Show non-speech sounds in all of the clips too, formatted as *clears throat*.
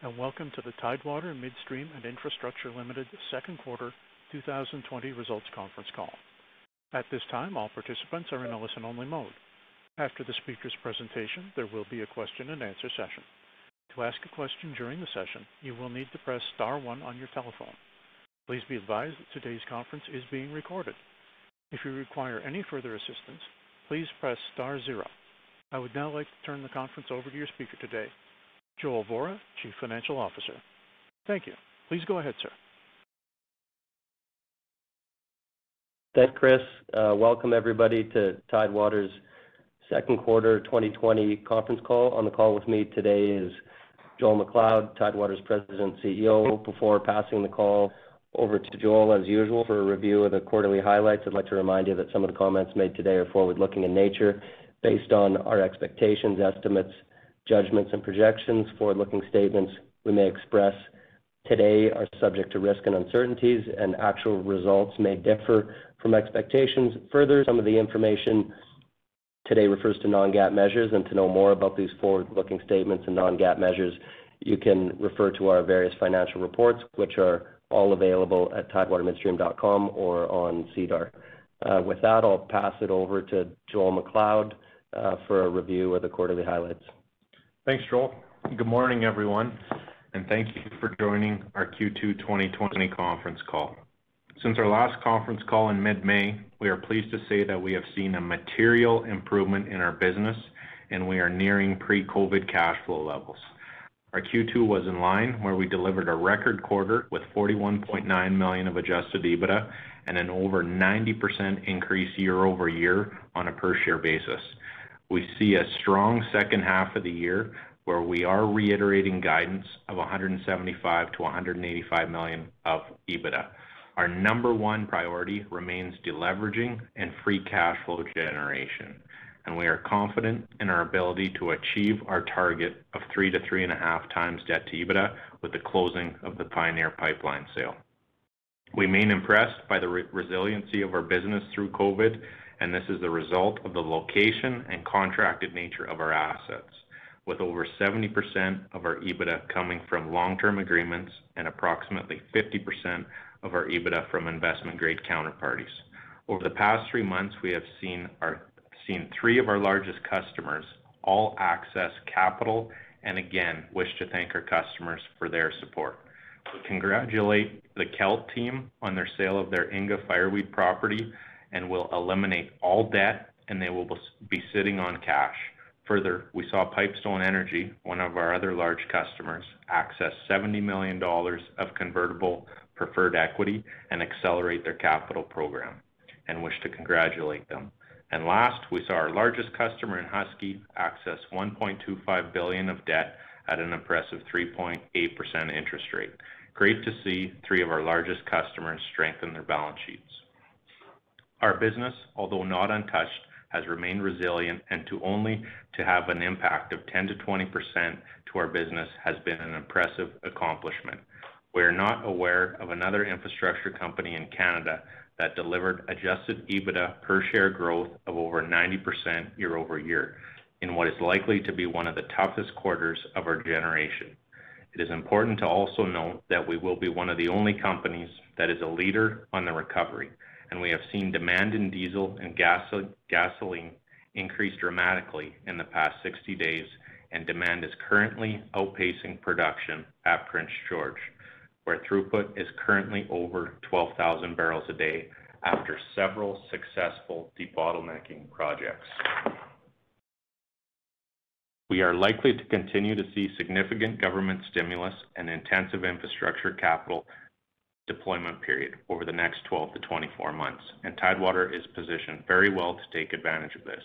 and welcome to the Tidewater Midstream and Infrastructure Limited second quarter 2020 results conference call. At this time, all participants are in a listen-only mode. After the speaker's presentation, there will be a question and answer session. To ask a question during the session, you will need to press star one on your telephone. Please be advised that today's conference is being recorded. If you require any further assistance, please press star zero. I would now like to turn the conference over to your speaker today, Joel Vorra, Chief Financial Officer. Thank you. Please go ahead, sir. Thanks, Chris. Uh, welcome everybody to Tidewater's second quarter 2020 conference call. On the call with me today is Joel MacLeod, Tidewater's President and CEO. Before passing the call over to Joel, as usual, for a review of the quarterly highlights, I'd like to remind you that some of the comments made today are forward-looking in nature based on our expectations, estimates, judgments, and projections. Forward-looking statements we may express today are subject to risk and uncertainties, and actual results may differ from expectations. Further, some of the information today refers to non-GAAP measures, and to know more about these forward-looking statements and non-GAAP measures, you can refer to our various financial reports, which are all available at tidewatermidstream.com or on SEDAR. Uh, with that, I'll pass it over to Joel MacLeod uh, for a review of the quarterly highlights. Thanks, Joel. Good morning, everyone, and thank you for joining our Q2 2020 conference call. Since our last conference call in mid-May, we are pleased to say that we have seen a material improvement in our business, and we are nearing pre-COVID cash flow levels. Our Q2 was in line, where we delivered a record quarter with 41.9 million of adjusted EBITDA and an over 90% increase year-over-year on a per-share basis. We see a strong second half of the year, where we are reiterating guidance of 175 million-185 million of EBITDA. Our number one priority remains deleveraging and free cash flow generation, and we are confident in our ability to achieve our target of 3x-3.5x debt to EBITDA with the closing of the Pioneer Pipeline sale. We remain impressed by the resiliency of our business through COVID, and this is the result of the location and contracted nature of our assets, with over 70% of our EBITDA coming from long-term agreements and approximately 50% of our EBITDA from investment-grade counterparties. Over the past three months, we have seen three of our largest customers all access capital, and again, wish to thank our customers for their support. We congratulate the Kelt team on their sale of their Inga Fireweed property and will eliminate all debt, and they will be sitting on cash. Further, we saw Pipestone Energy, one of our other large customers, access 70 million dollars of convertible preferred equity and accelerate their capital program and wish to congratulate them. And Last, we saw our largest customer in Husky access 1.25 billion of debt at an impressive 3.8% interest rate. Great to see three of our largest customers strengthen their balance sheets. Our business, although not untouched, has remained resilient, and to only to have an impact of 10%-20% to our business has been an impressive accomplishment. We are not aware of another infrastructure company in Canada that delivered adjusted EBITDA per share growth of over 90% year-over-year in what is likely to be one of the toughest quarters of our generation. It is important to also note that we will be one of the only companies that is a leader on the recovery, and we have seen demand in diesel and gasoline increase dramatically in the past 60 days, and demand is currently outpacing production at Prince George, where throughput is currently over 12,000 barrels a day after several successful debottlenecking projects. We are likely to continue to see significant government stimulus and intensive infrastructure capital deployment period over the next 12 to 24 months, and Tidewater is positioned very well to take advantage of this.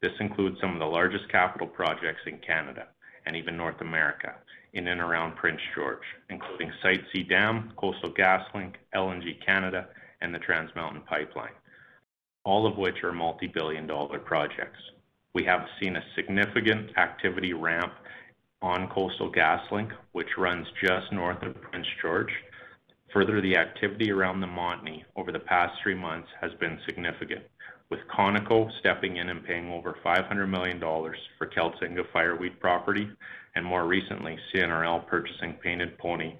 This includes some of the largest capital projects in Canada, and even North America in and around Prince George, including Site C Dam, Coastal GasLink, LNG Canada, and the Trans Mountain Pipeline, all of which are multi-billion dollar projects. We have seen a significant activity ramp on Coastal GasLink, which runs just north of Prince George. Further, the activity around the Montney over the past three months has been significant, with Conoco stepping in and paying over 500 million dollars for Kelt's Inga Fireweed property, and more recently, CNRL purchasing Painted Pony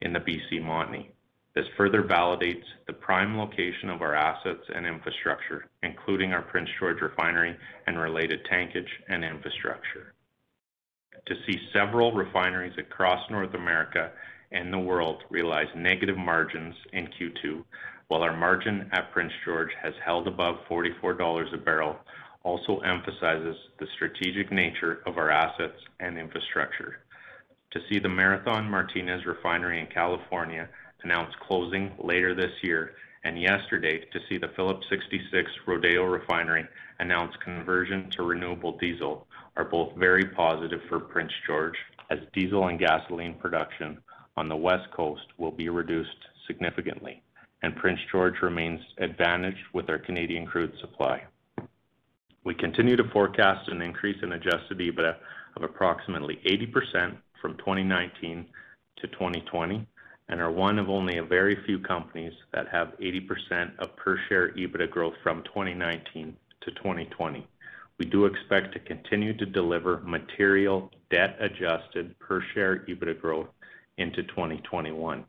in the BC Montney. This further validates the prime location of our assets and infrastructure, including our Prince George refinery and related tankage and infrastructure. To see several refineries across North America and the world realize negative margins in Q2, while our margin at Prince George has held above $44 a barrel, also emphasizes the strategic nature of our assets and infrastructure. To see the Marathon Martinez refinery in California announce closing later this year, and yesterday to see the Phillips 66 Rodeo refinery announce conversion to renewable diesel are both very positive for Prince George, as diesel and gasoline production on the West Coast will be reduced significantly, and Prince George remains advantaged with our Canadian crude supply. We continue to forecast an increase in adjusted EBITDA of approximately 80% from 2019 to 2020 and are one of only a very few companies that have 80% of per share EBITDA growth from 2019 to 2020. We do expect to continue to deliver material debt-adjusted per share EBITDA growth into 2021.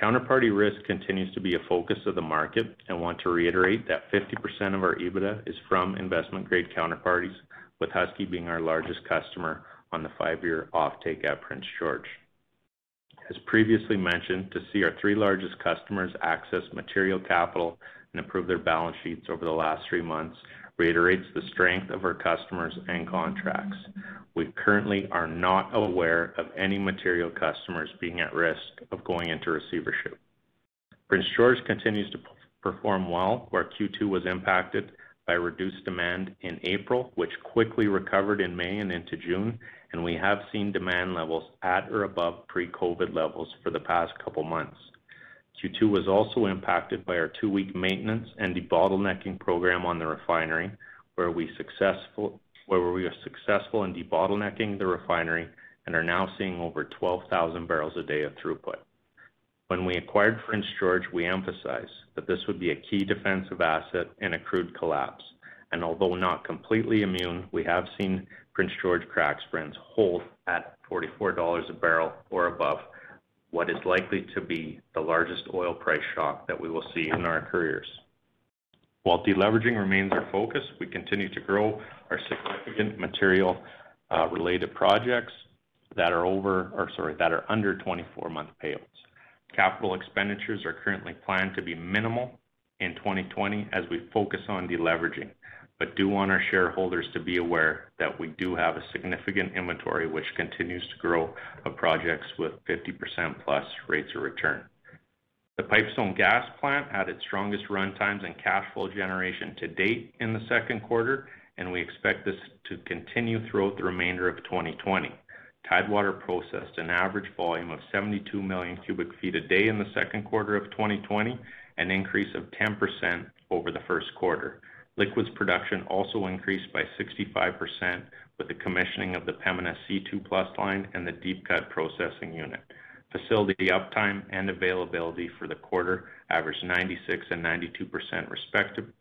Counterparty risk continues to be a focus of the market and want to reiterate that 50% of our EBITDA is from investment-grade counterparties, with Husky being our largest customer on the five-year offtake at Prince George. As previously mentioned, to see our three largest customers access material capital and improve their balance sheets over the last three months reiterates the strength of our customers and contracts. We currently are not aware of any material customers being at risk of going into receivership. Prince George continues to perform well, where Q2 was impacted by reduced demand in April, which quickly recovered in May and into June, and we have seen demand levels at or above pre-COVID levels for the past couple months. Q2 was also impacted by our two-week maintenance and debottlenecking program on the refinery, where we are successful in debottlenecking the refinery and are now seeing over 12,000 barrels a day of throughput. When we acquired Prince George, we emphasized that this would be a key defensive asset in a crude collapse. And although not completely immune, we have seen Prince George crack spreads hold at $44 a barrel or above what is likely to be the largest oil price shock that we will see in our careers. While deleveraging remains our focus, we continue to grow our significant material uh, related projects that are under 24-month payouts. Capital expenditures are currently planned to be minimal in 2020 as we focus on deleveraging, but do want our shareholders to be aware that we do have a significant inventory which continues to grow of projects with 50% plus rates of return. The Pipestone gas plant had its strongest run times and cash flow generation to date in the second quarter, and we expect this to continue throughout the remainder of 2020. Tidewater processed an average volume of 72 million cubic feet a day in the second quarter of 2020, an increase of 10% over the first quarter. Liquids production also increased by 65% with the commissioning of the Pembina C2+ line and the deep cut processing unit. Facility uptime and availability for the quarter averaged 96 and 92%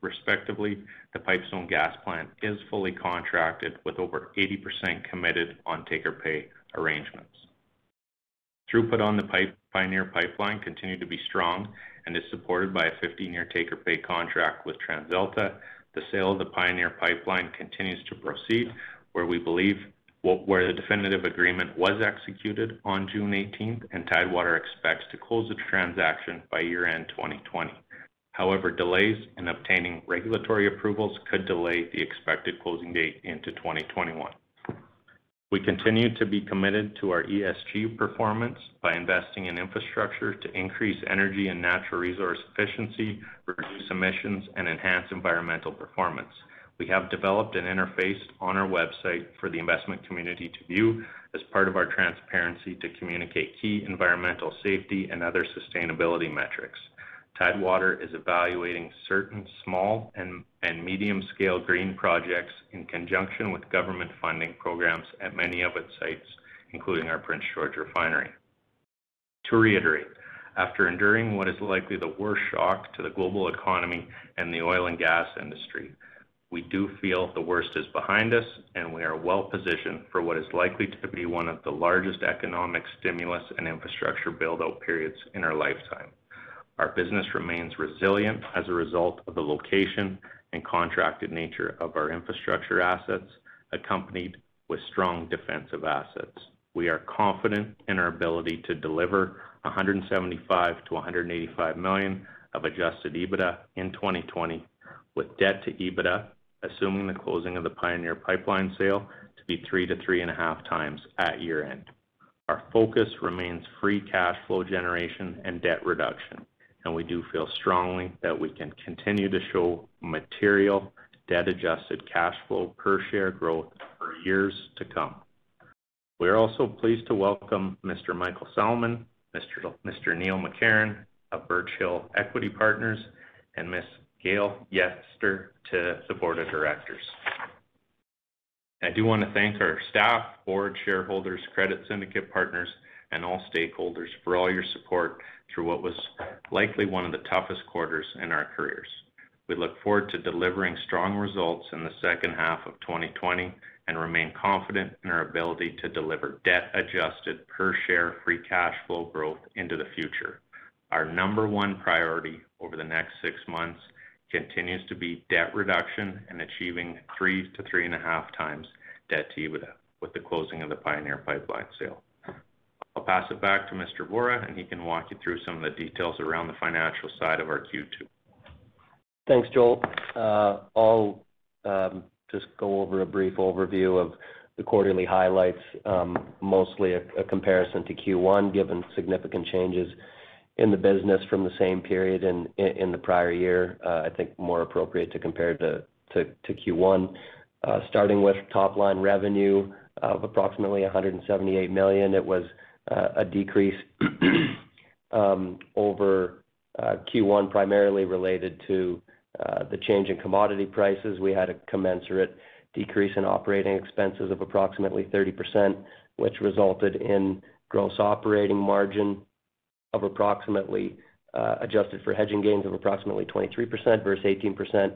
respectively. The Pipestone gas plant is fully contracted with over 80% committed on take-or-pay arrangements. Throughput on the Pioneer Pipeline continued to be strong and is supported by a 15-year take-or-pay contract with TransAlta. The sale of the Pioneer Pipeline continues to proceed, where we believe where the definitive agreement was executed on June 18th, and Tidewater expects to close the transaction by year-end 2020. However, delays in obtaining regulatory approvals could delay the expected closing date into 2021. We continue to be committed to our ESG performance by investing in infrastructure to increase energy and natural resource efficiency, reduce emissions, and enhance environmental performance. We have developed an interface on our website for the investment community to view as part of our transparency to communicate key environmental safety and other sustainability metrics. Tidewater is evaluating certain small and medium-scale green projects in conjunction with government funding programs at many of its sites, including our Prince George Refinery. To reiterate, after enduring what is likely the worst shock to the global economy and the oil and gas industry, we do feel the worst is behind us, and we are well-positioned for what is likely to be one of the largest economic stimulus and infrastructure build-out periods in our lifetime. Our business remains resilient as a result of the location and contracted nature of our infrastructure assets, accompanied with strong defensive assets. We are confident in our ability to deliver 175 million-185 million of adjusted EBITDA in 2020, with debt to EBITDA, assuming the closing of the Pioneer Pipeline sale, to be 3-3.5x at year-end. Our focus remains free cash flow generation and debt reduction, and we do feel strongly that we can continue to show material debt-adjusted cash flow per share growth for years to come. We are also pleased to welcome Mr. Michael Salamon, Mr. Neil McCarron of Birch Hill Equity Partners, and Ms. Gail Yester to the board of directors. I do want to thank our staff, board, shareholders, credit syndicate partners, and all stakeholders for all your support through what was likely one of the toughest quarters in our careers. We look forward to delivering strong results in the second half of 2020 and remain confident in our ability to deliver debt-adjusted per share free cash flow growth into the future. Our number one priority over the next six months continues to be debt reduction and achieving 3-3.5x debt to EBITDA with the closing of the Pioneer Pipeline sale. I'll pass it back to Mr. Vorra, and he can walk you through some of the details around the financial side of our Q2. Thanks, Joel. Uh, I'll um, just go over a brief overview of the quarterly highlights, um, mostly a comparison to Q1, given significant changes in the business from the same period in the prior year. Uh, I think more appropriate to compare to Q1. Uh, starting with top-line revenue of approximately 178 million. It was a decrease um, over uh, Q1, primarily related to uh, the change in commodity prices. We had a commensurate decrease in operating expenses of approximately 30%, which resulted in gross operating margin of approximately, uh, adjusted for hedging gains, of approximately 23% versus 18%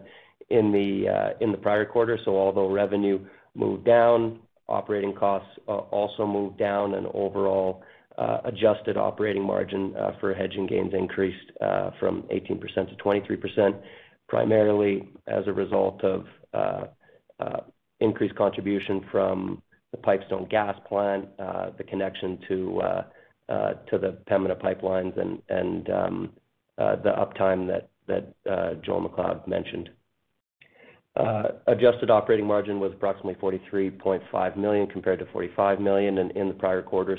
in the uh in the prior quarter. So although revenue moved down, operating costs uh, also moved down, and overall uh, adjusted operating margin uh, for hedging gains increased from 18% to 23%, primarily as a result of increased contribution from the Pipestone gas plant, the connection to to the Pembina pipelines, and and um, the uptime that that Joel MacLeod mentioned. Uh, adjusted operating margin was approximately 43.5 million compared to 45 million in the prior quarter.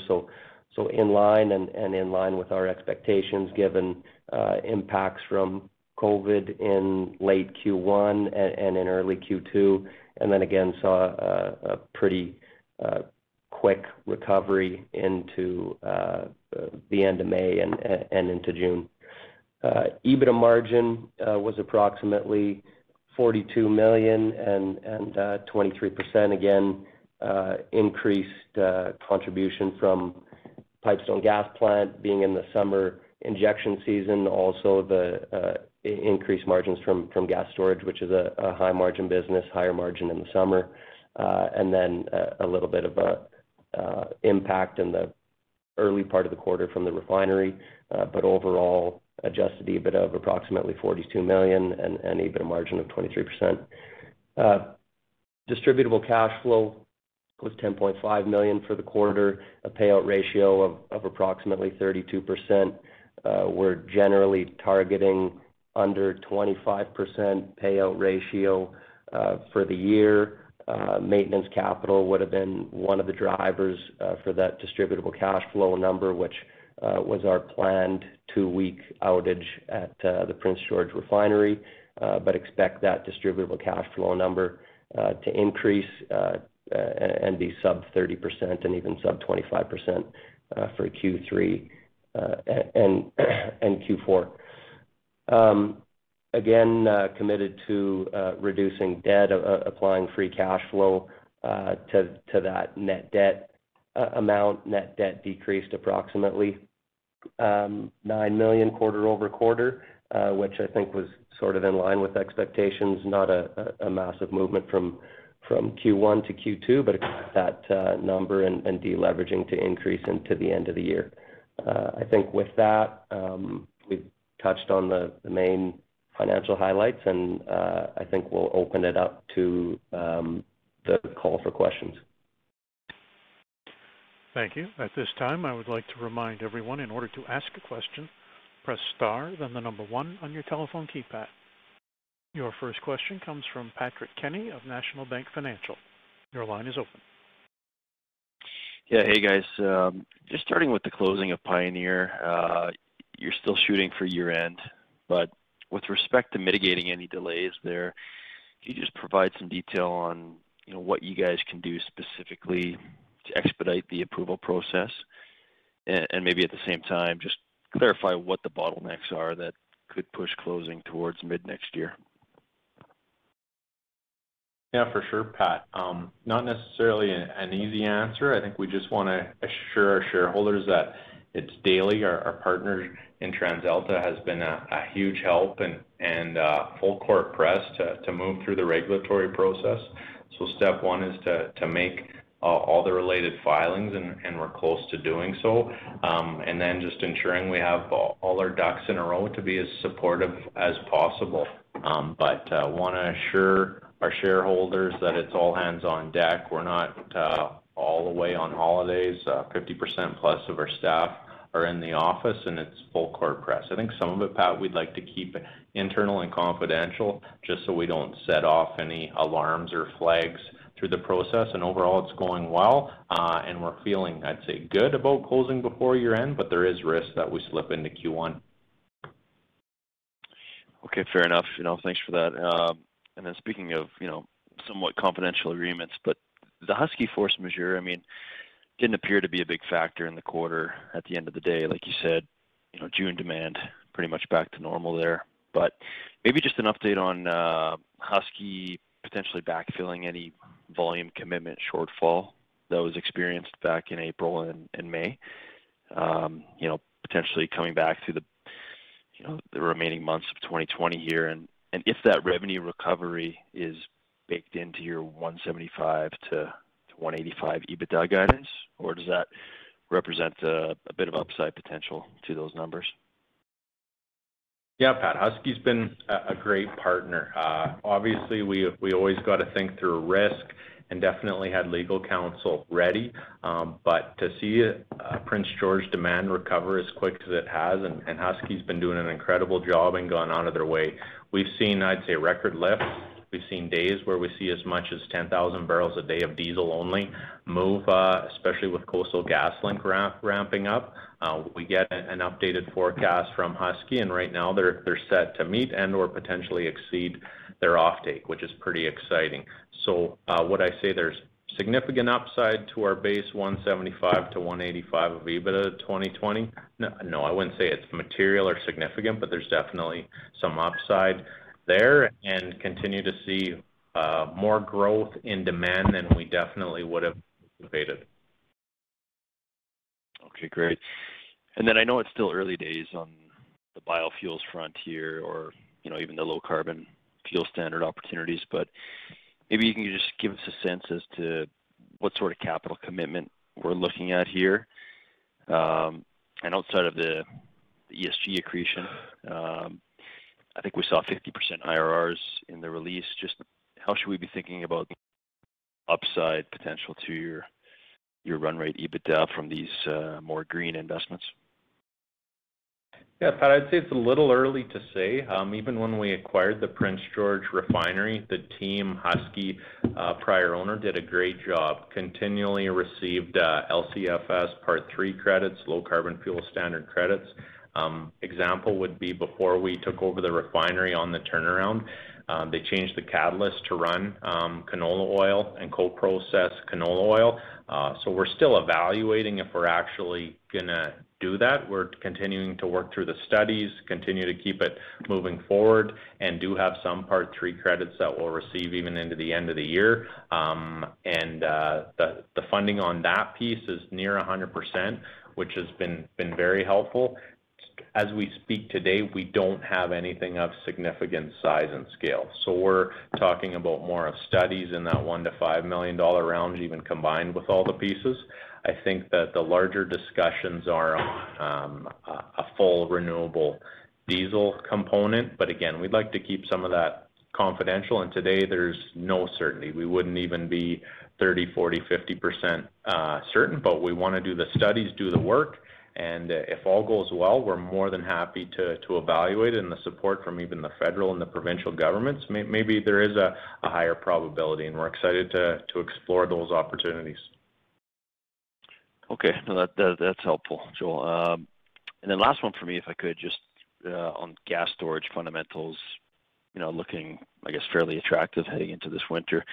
In line and in line with our expectations, given uh, impacts from COVID in late Q1 and in early Q2, and then again saw a pretty uh, quick recovery into the end of May and into June. EBITDA margin was approximately 42 million and 23%, uh, again, uh, increased uh, contribution from Pipestone gas plant being in the summer injection season. Also, the increased margins from gas storage, which is a high-margin business, higher margin in the summer. And then a little bit of a impact in the early part of the quarter from the refinery. But overall, adjusted EBITDA of approximately 42 million and an EBITDA margin of 23%. Uh, distributable cash flow was 10.5 million for the quarter, a payout ratio of approximately 32%. Uh, we're generally targeting under 25% payout ratio uh, for the year. Maintenance capital would've been one of the drivers for that distributable cash flow number, which was our planned two-week outage at uh, the Prince George Refinery. Uh, but expect that distributable cash flow number uh, to increase and be sub 30% and even sub 25% for Q3 and *clears throat* Q4. Um, again, committed to reducing debt, applying free cash flow to that net debt amount. Net debt decreased approximately Um, 9 million quarter-over-quarter, uh, which I think was sort of in line with expectations, not a massive movement from from Q1 to Q2, but that uh, number and deleveraging to increase into the end of the year. Uh, I think with that, um, we've touched on the main financial highlights, and I think we'll open it up to um, the call for questions. Thank you. At this time, I would like to remind everyone, in order to ask a question, press star, then the number one on your telephone keypad. Your first question comes from Patrick Kenny of National Bank Financial. Your line is open. Yeah. Hey, guys. Um, Just starting with the closing of Pioneer. uh, You're still shooting for year-end, but with respect to mitigating any delays there, can you just provide some detail on you know, what you guys can do specifically expedite the approval process? And maybe at the same time, just clarify what the bottlenecks are that could push closing towards mid-next year. Yeah, for sure, Pat. Um, not necessarily an easy answer. I think we just want to assure our shareholders that it's daily. Our partner in TransAlta has been a huge help and uh, full court press to move through the regulatory process. So Step one is to make all the related filings, and we're close to doing so. Um and then just ensuring we have all our ducks in a row to be as supportive as possible. Um, but uh, I want to assure our shareholders that it's all hands on deck. We're not uh, all away on holidays. Uh, 50%+ plus of our staff are in the office, and it's full court press. I think some of it, Pat, we'd like to keep internal and confidential just so we don't set off any alarms or flags through the process. And overall, it's going well. Uh and we're feeling, I'd say, good about closing before year-end, but there is risk that we slip into Q1. Okay, fair enough. You know, thanks for that. Um and then speaking of you know, somewhat confidential agreements, but the Husky force majeure I mean, didn't appear to be a big factor in the quarter at the end of the day. Like you said, you know, June demand pretty much back to normal there. But maybe just an update on Husky potentially backfilling any volume commitment shortfall that was experienced back in April and and May. Um, you know, potentially coming back through the you know, the remaining months of 2020 here, and and if that revenue recovery is baked into your 175 to 185 EBITDA guidance, or does that represent a, a bit of upside potential to those numbers? Yeah, Pat, Husky's been a great partner. Uh, obviously, we always got to think through risk and definitely had legal counsel ready. Um but to see uh, Prince George demand recover as quick as it has, and Husky's been doing an incredible job and gone out of their way. We've seen, I'd say, record lifts. We've seen days where we see as much as 10,000 barrels a day of diesel only move, uh, especially with Coastal GasLink ramping up. We get an updated forecast from Husky, and right now they're set to meet and/or potentially exceed their offtake, which is pretty exciting. So uh would I say there's significant upside to our base 175 million-185 million of EBITDA 2020? No, I wouldn't say it's material or significant, but there's definitely some upside there and continue to see more growth in demand than we definitely would have anticipated. Okay, great. I know it's still early days on the biofuels front here or you know even the low carbon fuel standard opportunities, but maybe you can just give us a sense as to what sort of capital commitment we're looking at here. Um and outside of the ESG accretion, I think we saw 50% IRRs in the release. Just how should we be thinking about upside potential to your run rate EBITDA from these more green investments? Yeah, Pat, I'd say it's a little early to say. Um, even when we acquired the Prince George Refinery, the team, Husky, uh, prior owner, did a great job. Continually received uh, LCFS Part 3 credits, low carbon fuel standard credits. Um, example would be before we took over the refinery on the turnaround, uh, they changed the catalyst to run um, canola oil and co-process canola oil. Uh, so we're still evaluating if we're actually gonna do that. We're continuing to work through the studies, continue to keep it moving forward, and do have some Part 3 credits that we'll receive even into the end of the year. Um, and uh, the the funding on that piece is near 100%, which has been, been very helpful. As we speak today, we don't have anything of significant size and scale. So we're talking about more of studies in that one to five million dollar range, even combined with all the pieces. I think that the larger discussions are on um, a full renewable diesel component. But again, we'd like to keep some of that confidential, and today there's no certainty. We wouldn't even be 30%, 40%, 50% certain, but we wanna do the studies, do the work, Uh, if all goes well, we're more than happy to evaluate it and the support from even the federal and the provincial governments. Maybe there is a higher probability, and we're excited to explore those opportunities. Okay. No, that's helpful, Joel. Um and then last one for me, if I could, just uh, on gas storage fundamentals, you know, looking, I guess, fairly attractive heading into this winter.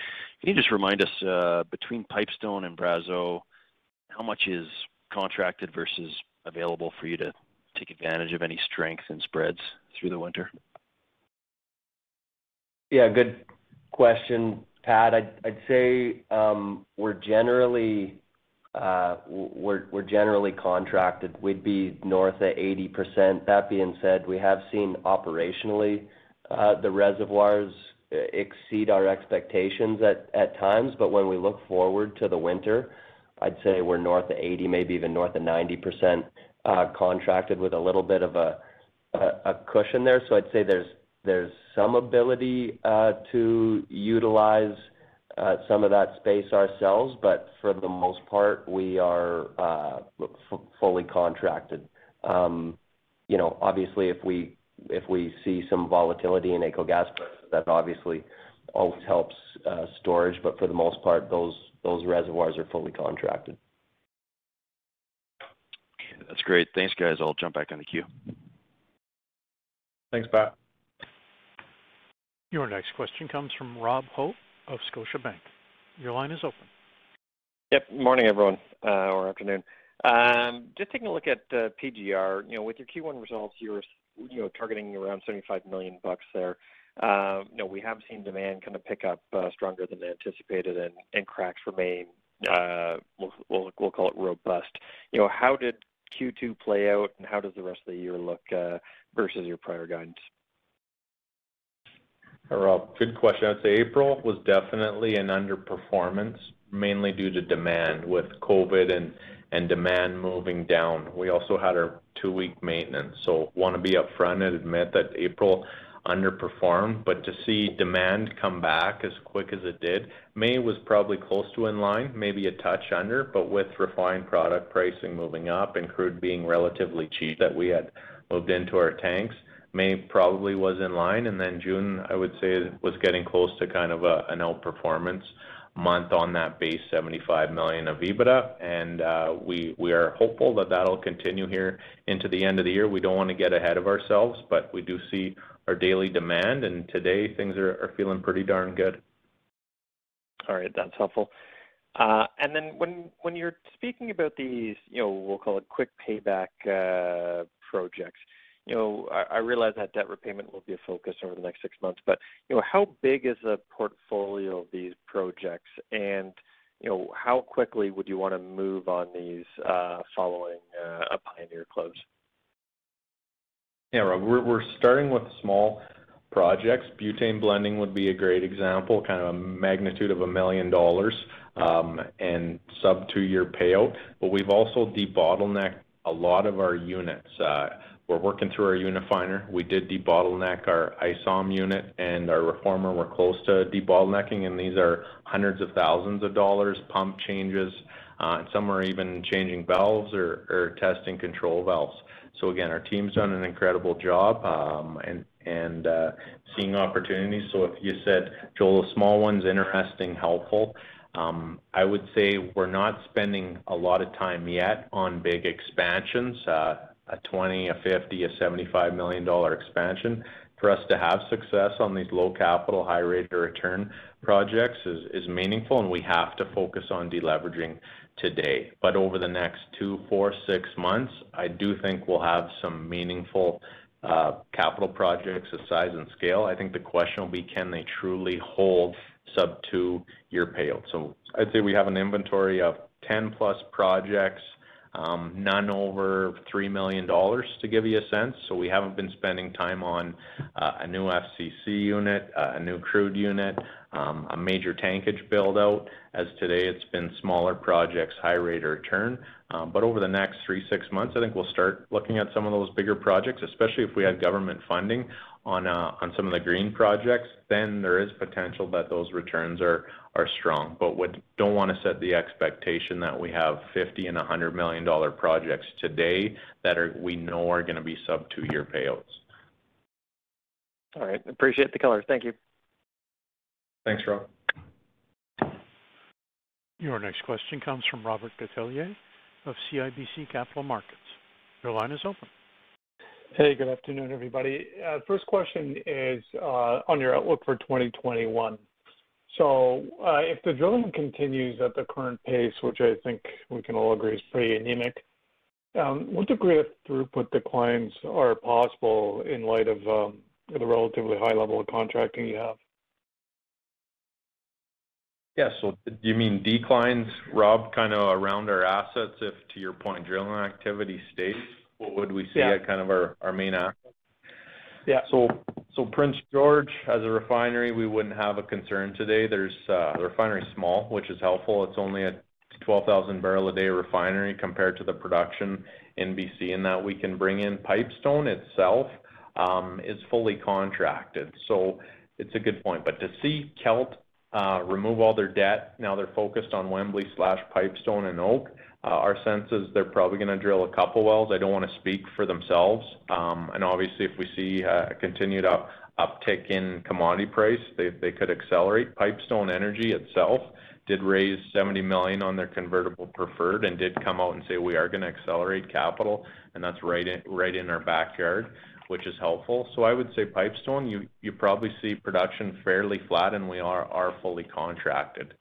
Can you just remind us, uh, between Pipestone and Brazeau, how much is contracted versus available for you to take advantage of any strength in spreads through the winter? Yeah, good question, Pat. I'd say um, uh, we're generally contracted. We'd be north of 80%. That being said, we have seen operationally uh, the reservoirs uh, exceed our expectations at times. But when we look forward to the winter, I'd say we're north of 80, maybe even north of 90% uh, contracted with a little bit of a cushion there. So I'd say there's some ability uh, to utilize uh, some of that space ourselves, but for the most part, we are fully contracted. Um, you know, obviously, if we see some volatility in AECO gas prices, that obviously always helps storage. But for the most part, those reservoirs are fully contracted. That's great. Thanks, guys. I'll jump back in the queue. Thanks, Pat. Your next question comes from Rob Hope of Scotiabank. Your line is open. Yep. Morning, everyone, uh, or afternoon. Um, just taking a look at uh, PGR. You know, with your Q1 results, you're you know targeting around 75 million bucks there. Uh, you know, we have seen demand kind of pick up uh, stronger than anticipated and cracks remain, uh, we'll call it robust. You know, how did Q2 play out, and how does the rest of the year look versus your prior guidance? Rob, good question. I'd say April was definitely an underperformance, mainly due to demand with COVID and and demand moving down. We also had our two-week maintenance, so wanna be upfront and admit that April underperformed. But to see demand come back as quick as it did, May was probably close to in line, maybe a touch under, but with refined product pricing moving up and crude being relatively cheap that we had moved into our tanks, May probably was in line. And then June, I would say, was getting close to kind of an outperformance month on that base 75 million of EBITDA. And uh, we are hopeful that that'll continue here into the end of the year. We don't wanna get ahead of ourselves, but we do see our daily demand, and today things are feeling pretty darn good. All right. That's helpful. Uh, and then when when you're speaking about these, you know, we'll call it quick payback uh, projects, you know, I I realize that debt repayment will be a focus over the next six months, but, you know, how big is the portfolio of these projects? And you know, how quickly would you wanna move on these uh, following a Pioneer close? Yeah, Rob, we're starting with small projects. Butane blending would be a great example, kind of a magnitude of a 1 million dollars, um, and sub two-year payout. But we've also debottlenecked a lot of our units. Uh, We're working through our Unifiner. We did debottleneck our isom unit and our reformer. We're close to debottlenecking, and these are hundreds of thousands of dollars, pump changes, and some are even changing valves or, or testing control valves. So again, our team's done an incredible job, um, and and uh, seeing opportunities. So if you said, Joel, a small one's interesting, helpful, um, I would say we're not spending a lot of time yet on big expansions. Uh, a 20, a 50, a 75 million dollar expansion. For us to have success on these low capital, high rate of return projects is, is meaningful, and we have to focus on deleveraging today. But over the next two, four, six months, I do think we'll have some meaningful uh, capital projects of size and scale. I think the question will be, can they truly hold sub two-year payout? So I'd say we have an inventory of 10+ plus projects, Um, none over 3 million dollars, to give you a sense. So we haven't been spending time on uh, a new FCC unit, uh, a new crude unit, um, a major tankage build-out. As today, it's been smaller projects, high rate of return. Um, but over the next three, six months, I think we'll start looking at some of those bigger projects, especially if we have government funding Uh, on some of the green projects, then there is potential that those returns are are strong. But we don't want to set the expectation that we have 50 and 100 million dollar projects today that are we know are going to be sub two-year payouts. All right. Appreciate the color. Thank you. Thanks, Rob. Your next question comes from Robert Catellier of CIBC Capital Markets. Your line is open. Hey, good afternoon, everybody. Uh, first question is uh, on your outlook for 2021. Uh, if the drilling continues at the current pace, which I think we can all agree is pretty anemic, um, what degree of throughput declines are possible in light of um, the relatively high level of contracting you have? Yeah. Do you mean declines, Rob, kind of around our assets if, to your point, drilling activity stays? What would we see? At yeah of our our main assets? Yeah. So, so Prince George, as a refinery, we wouldn't have a concern today. There's uh, the refinery's small, which is helpful. It's only a 12,000 barrel a day refinery compared to the production in B.C. and that we can bring in. Pipestone itself um, is fully contracted, so it's a good point. But to see Kelt uh, remove all their debt, now they're focused on Wembley slash Pipestone and Oak. Our sense is they're probably going to drill a couple wells. I don't want to speak for themselves. Um, and obviously, if we see a continued uptick in commodity price, they they could accelerate. Pipestone Energy itself did raise 70 million on their convertible preferred and did come out and say, "We are going to accelerate capital," and that's right in right in our backyard, which is helpful. So I would say Pipestone, you you probably see production fairly flat, and we are are fully contracted.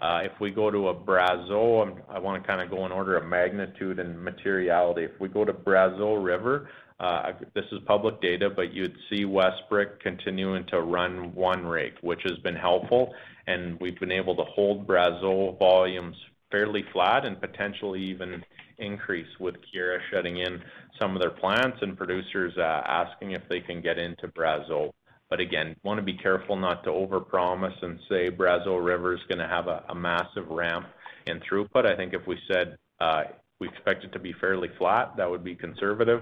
Uh, if we go to a I want to kind of go in order of magnitude and materiality. If we go to Brazeau River, uh, this is public data, but you'd see Westbrick continuing to run one rig, which has been helpful, and we've been able to hold Brazeau volumes fairly flat and potentially even increase with Keyera shutting in some of their plants and producers uh, asking if they can get into Brazeau. But again, want to be careful not to overpromise and say Brazeau River is going to have a massive ramp in throughput. I think if we said uh, we expect it to be fairly flat, that would be conservative.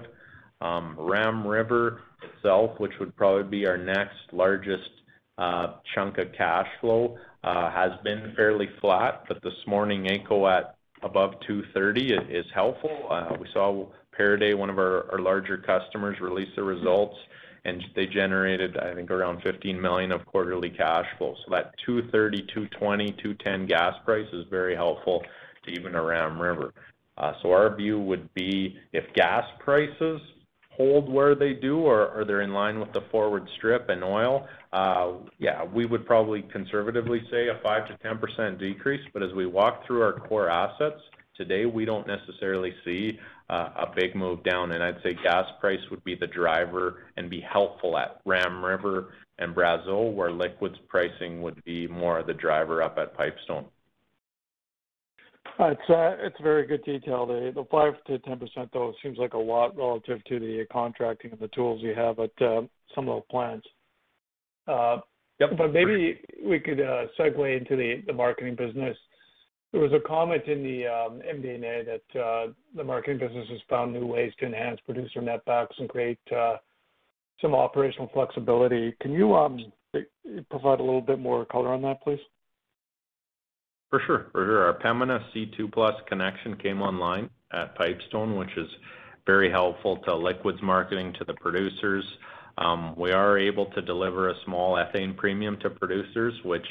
Um, Ram River itself, which would probably be our next largest uh, chunk of cash flow, uh, has been fairly flat. But this morning, AECO at above 230 is helpful. We saw Pieridae, one of our larger customers, release the results, and they generated, I think, around 15 million of quarterly cash flow. So that 230, 220, 210 gas price is very helpful to even Ram River. Uh, so our view would be if gas prices hold where they do or are they're in line with the forward strip and oil, yeah, we would probably conservatively say a 5%-10% decrease. But as we walk through our core assets, today, we don't necessarily see a big move down, and I'd say gas price would be the driver and be helpful at Ram River and Brazeau, where liquids pricing would be more of the driver up at Pipestone. It's a very good detail. The the 5%-10%, though, seems like a lot relative to the contracting and the tools you have at uh, some of the plants. Yep. But maybe we could uh, segue into the the marketing business. There was a comment in the um, MD&A that uh, the marketing business has found new ways to enhance producer netbacks and create uh, some operational flexibility. Can you um, provide a little bit more color on that, please? For sure. For sure. Our Pembina C2+ connection came online at Pipestone, which is very helpful to liquids marketing to the producers. Um, we are able to deliver a small ethane premium to producers, which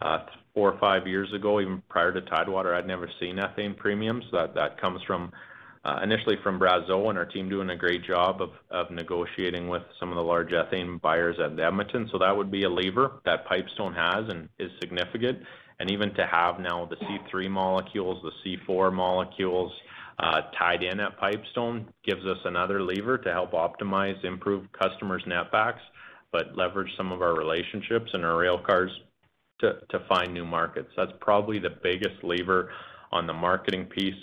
four or five years ago, even prior to Tidewater, I'd never seen ethane premiums. That comes from uh, initially from Brazeau and our team doing a great job of, of negotiating with some of the large ethane buyers at Edmonton. So that would be a lever that Pipestone has and is significant. And even to have now the C3 molecules, the C4 molecules uh, tied in at Pipestone gives us another lever to help optimize, improve customers' netbacks, but leverage some of our relationships and our rail cars to, to find new markets. That's probably the biggest lever on the marketing piece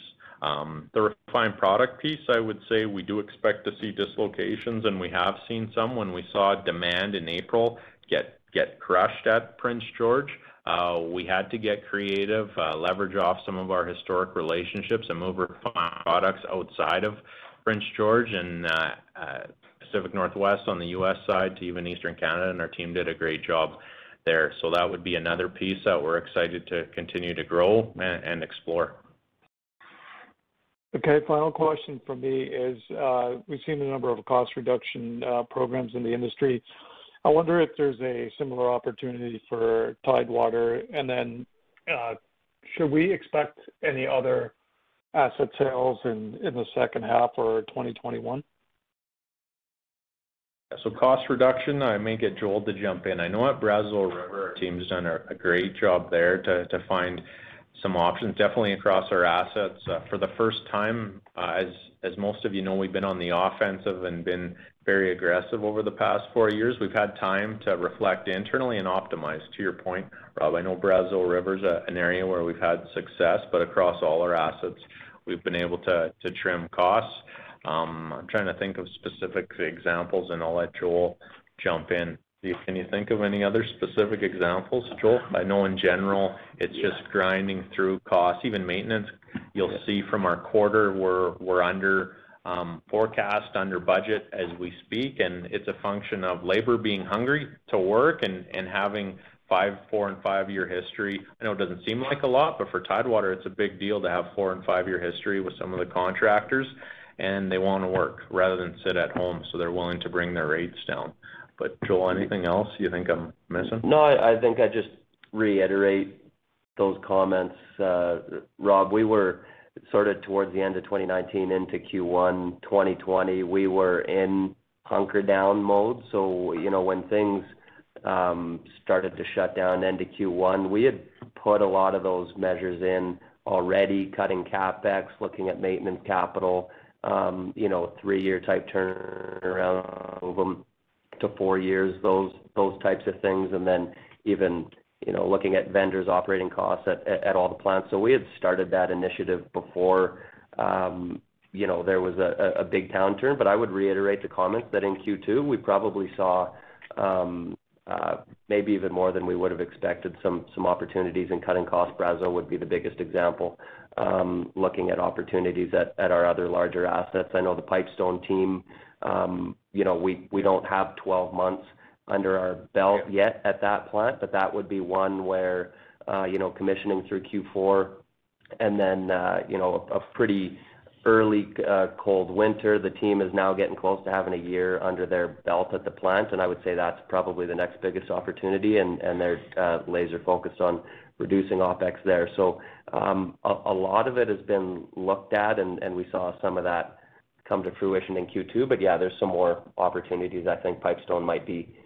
um, the refined product piece, I would say we do expect to see dislocations, and we have seen some when we saw demand in April get get crushed at Prince George. Uh, we had to get creative, uh, leverage off some of our historic relationships, and move refined products outside of Prince George and uh, uh, Pacific Northwest on the U.S. side to even Eastern Canada, and our team did a great job there. So that would be another piece that we're excited to continue to grow and, and explore. Okay, final question from me is, uh, we've seen a number of cost reduction uh, programs in the industry. I wonder if there's a similar opportunity for Tidewater, and then, uh, should we expect any other asset sales in in the second half or 2021? So cost reduction, I may get Joel to jump in. I know at Brazeau River, our team's done a great job there to find some options, definitely across our assets. Uh, for the first time, uh, as as most of you know, we've been on the offensive and been very aggressive over the past four years. We've had time to reflect internally and optimize. To your point, Rob, I know Brazeau River's a, an area where we've had success, but across all our assets, we've been able to to trim costs. Um, I'm trying to think of specific examples, and I'll let Joel jump in. Can you think of any other specific examples, Joel? I know in general, it's just grinding through costs. Even maintenance, you'll see from our quarter, we're under um, forecast, under budget as we speak, and it's a function of labor being hungry to work and having five, four, and five-year history. I know it doesn't seem like a lot, but for Tidewater, it's a big deal to have four and five-year history with some of the contractors, and they wanna work rather than sit at home, so they're willing to bring their rates down. But Joel, anything else you think I'm missing? No, I think I just reiterate those comments. Uh, Rob, we were sort of towards the end of 2019 into Q1 2020, we were in hunker down mode. So, you know, when things um, started to shut down into Q1, we had put a lot of those measures in already, cutting CapEx, looking at maintenance capital, you know, three-year type turnaround of them to four years, those those types of things, and then even you know looking at vendors' operating costs at, at all the plants. So we had started that initiative before um, you know there was a, big downturn. But I would reiterate the comments that in Q2 we probably saw um, maybe even more than we would have expected. Some some opportunities in cutting costs. Brazeau would be the biggest example. Um, looking at opportunities at, at our other larger assets. I know the Pipestone team um, you know, we we don't have 12 months under our belt yet at that plant, but that would be one where, uh, you know, commissioning through Q4 and then, uh, you know, a pretty early uh, cold winter. The team is now getting close to having a year under their belt at the plant, and I would say that's probably the next biggest opportunity, and they're laser focused on reducing OpEx there. So, um, a lot of it has been looked at, and we saw some of that come to fruition in Q2. But yeah, there's some more opportunities. I think Pipestone might be uh,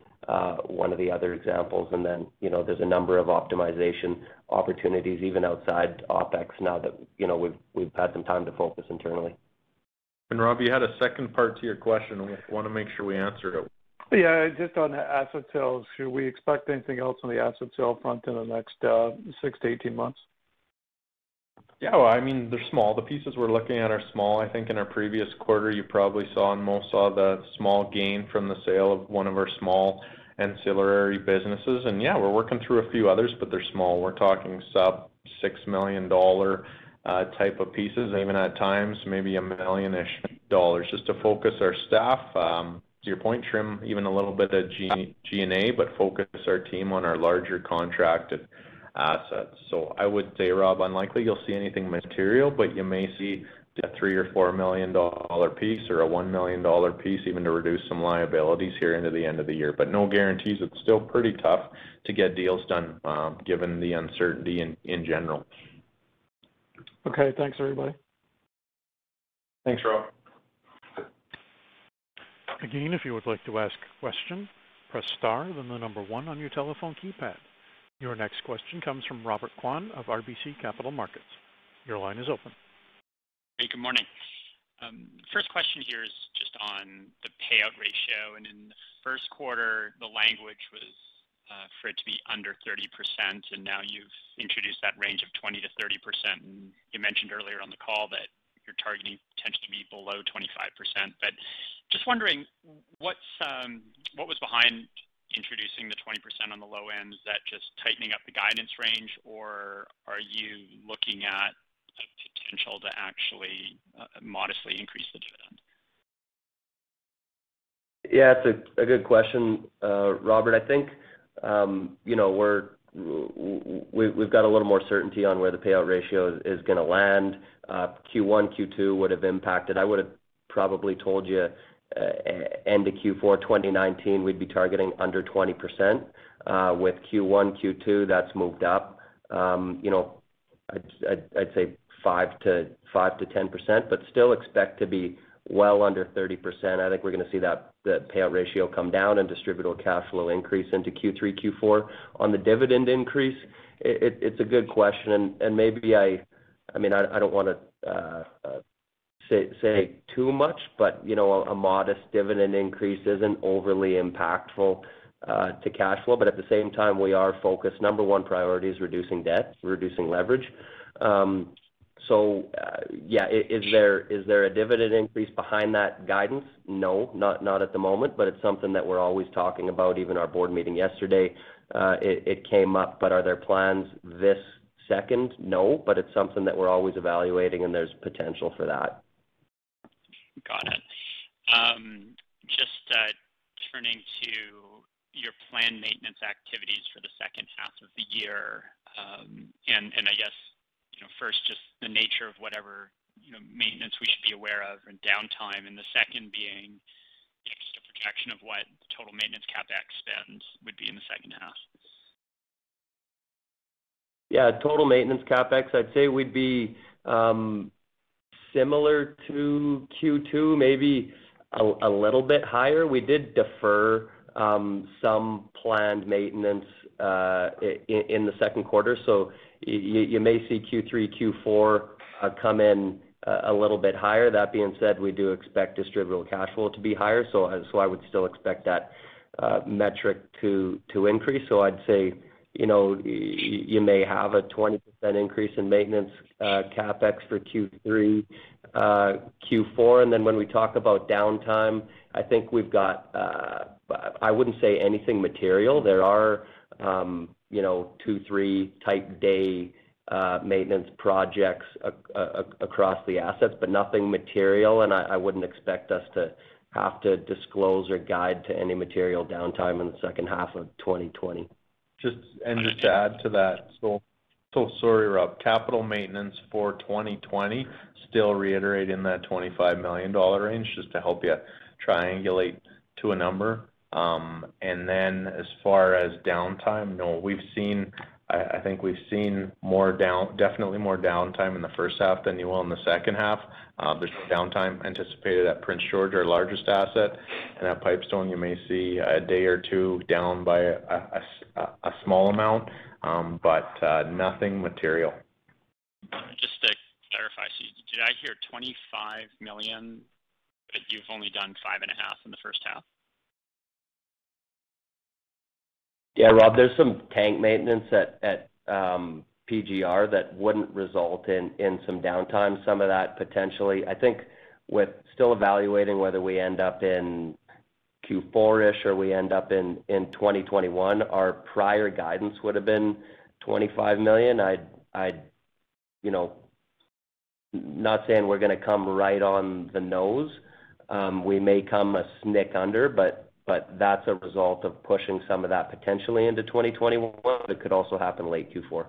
one of the other examples. And then, you know, there's a number of optimization opportunities even outside OpEx now that, you know, we've we've had some time to focus internally. And Rob, you had a second part to your question. We want to make sure we answer it. Yeah, just on the asset sales, should we expect anything else on the asset sale front in the next uh, six to 18 months? Yeah, well, I mean, they're small. The pieces we're looking at are small. I think in our previous quarter, you probably saw and most saw the small gain from the sale of one of our small ancillary businesses. And yeah, we're working through a few others, but they're small. We're talking sub $6 million uh, type of pieces, even at times maybe a million-ish dollars, just to focus our staff. Um, to your point, trim even a little bit of G- G&A, but focus our team on our larger contracted assets. So I would say, Rob, unlikely you'll see anything material, but you may see a three or four million dollar piece or a one million dollar piece even to reduce some liabilities here into the end of the year. But no guarantees. It's still pretty tough to get deals done um, given the uncertainty in, in general. Okay, thanks everybody. Thanks, Rob. Again, if you would like to ask a question, press star, then the number one on your telephone keypad. Your next question comes from Robert Kwan of RBC Capital Markets. Your line is open. Hey, good morning. Um, first question here is just on the payout ratio. And In the first quarter, the language was uh, for it to be under 30%, and now you've introduced that range of 20 to 30 percent And You mentioned earlier on the call that you're targeting potentially be below 25%. But Just wondering, what's um, what was behind introducing the 20% on the low end? Is that just tightening up the guidance range, or are you looking at a potential to actually uh, modestly increase the dividend? Yeah, it's a good question, uh, Robert. I think um, you know, we've got a little more certainty on where the payout ratio is going to land. Uh, Q1, Q2 would have impacted. I would have probably told you Uh, end of Q4 2019, we'd be targeting under 20%. Uh, with Q1, Q2, that's moved up. Um, you know, I'd say 5%-10%, but still expect to be well under 30%. I think we're going to see that payout ratio come down and distributable cash flow increase into Q3, Q4. On the dividend increase, it's a good question, and maybe I I mean, I don't want to uh, say too much, but you know, a modest dividend increase isn't overly impactful uh, to cash flow. But at the same time, we are focused. Number one priority is reducing debt, reducing leverage. Um, so, uh, yeah, is there is there a dividend increase behind that guidance? No, not at the moment, but it's something that we're always talking about. Even our board meeting yesterday, uh, it came up. But are there plans this second? No, but it's something that we're always evaluating, and there's potential for that. Got it. Um, just uh, turning to your planned maintenance activities for the second half of the year. Um and I guess, you know, first, just the nature of whatever you know, maintenance we should be aware of and downtime, and the second being just a projection of what the total maintenance CapEx spend would be in the second half. Yeah. Total maintenance CapEx, I'd say we'd be um, similar to Q2, maybe a little bit higher. We did defer um, some planned maintenance uh, in the second quarter. So you may see Q3, Q4 uh, come in uh, a little bit higher. That being said, we do expect distributable cash flow to be higher. So I would still expect that metric to increase. So I'd say, you know, you may have a 20% increase in maintenance uh, CapEx for Q3, uh, Q4. And then When we talk about downtime, I think we've got, uh, I wouldn't say anything material. There are um, you know, two, three type day maintenance projects across the assets, but nothing material, and I wouldn't expect us to have to disclose or guide to any material downtime in the second half of 2020. Just and just to add to that. So so sorry, Rob. Capital maintenance for 2020, still reiterating that 25 million dollar range, just to help you triangulate to a number. Um and then as far as downtime, no. I think we've seen more down, definitely more downtime in the first half than you will in the second half. Uh, there's no downtime anticipated at Prince George, our largest asset. And at Pipestone, you may see a day or two down by a small amount, um, but uh, nothing material. Just to clarify, did I hear 25 million, but you've only done five and a half in the first half? Yeah, Rob, there's some tank maintenance at um, PGR that wouldn't result in some downtime. Some of that potentially, I think with still evaluating whether we end up in Q4-ish or we end up in 2021, our prior guidance would've been 25 million. I'd, you know, Not saying we're to come right on the nose. Um, we may come a snick under, but that's a result of pushing some of that potentially into 2021. but It could also happen late Q4.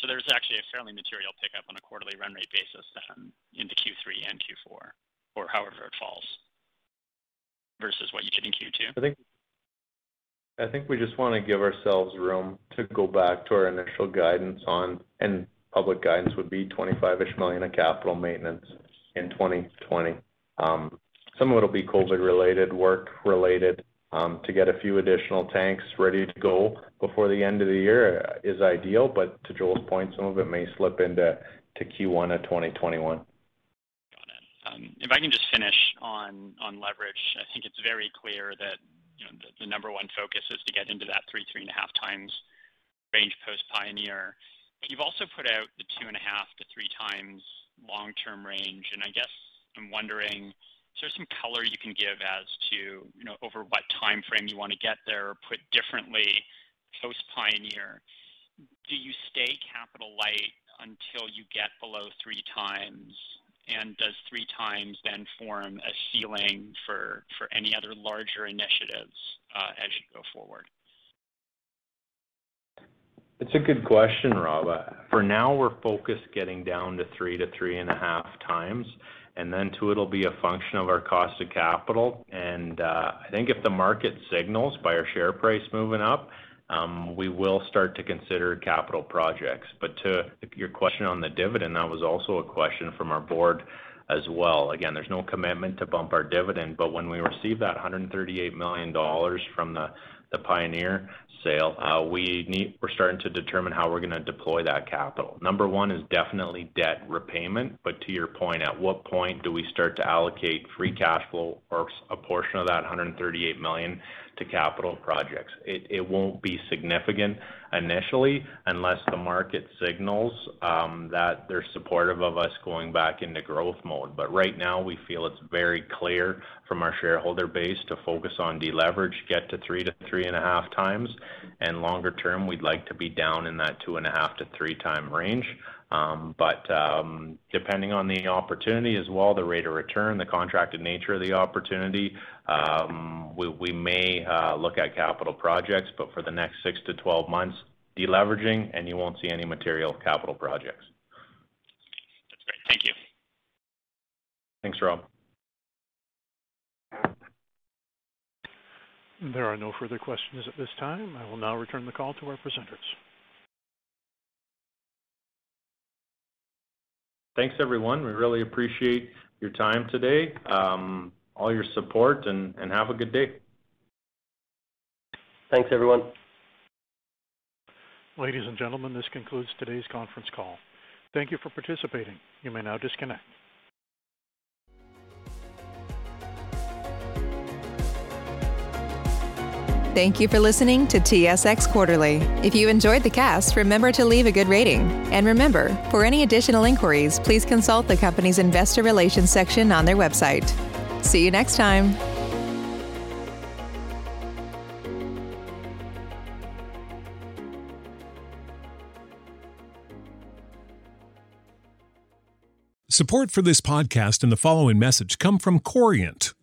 So There's actually a fairly material pickup on a quarterly run rate basis then into Q3 and Q4, or however it falls, versus what you did in Q2? I think we just want to give ourselves room to go back to our initial guidance on, and public guidance would be 25-ish million of capital maintenance in 2020. Um, some of it'll be COVID related, work related. Um, to get a few additional tanks ready to go before the end of the year is ideal, but to Joel's point, some of it may slip into to Q1 of 2021. Um, if I can just finish on on leverage, I think it's very clear that you know the, the number one focus is to get into that three three and a half times range post Pioneer. But you've also put out the two and a half to three times long term range, and I guess I'm wondering. Is there some color you can give as to you know over what time frame you want to get there, or put differently, post Pioneer? Do you stay capital light until you get below three times and does three times then form a ceiling for for any other larger initiatives uh, as you go forward? It's a good question, Rob. Uh, for now, we're focused getting down to three to three and then two, it'll be a function of our cost of capital. And uh, I think if the market signals by our share price moving up, um, we will start to consider capital projects. But to your question on the dividend, that was also a question from our board as well. Again, there's no commitment to bump our dividend, but when we receive that $138 million from the the Pioneer sale, uh, we need, we're starting to determine how we're going to deploy that capital. Number one is definitely debt repayment, but to your point, at what point do we start to allocate free cash flow or a portion of that 138 million to capital projects. It, it won't be significant initially unless the market signals um, that they're supportive of us going back into growth mode. But right now, we feel it's very clear from our shareholder base to focus on deleverage, get to three to three and a half times, and longer term, we'd like to be down in that two and a half to three time range. Um, but um, depending on the opportunity as well, the rate of return, the contracted nature of the opportunity, um, we, we may uh, look at capital projects, but for the next six to 12 months, deleveraging, and you won't see any material capital projects. That's great. Thank you. Thanks, Rob. There are no further questions at this time. I will now return the call to our presenters. Thanks, everyone. We really appreciate your time today, um, all your support, and, and have a good day. Thanks, everyone. Ladies and gentlemen, this concludes today's conference call. Thank you for participating. You may now disconnect. Thank you for listening to TSX Quarterly. If you enjoyed the cast, remember to leave a good rating. And remember, for any additional inquiries, please consult the company's investor relations section on their website. See you next time. Support for this podcast and the following message come from Corient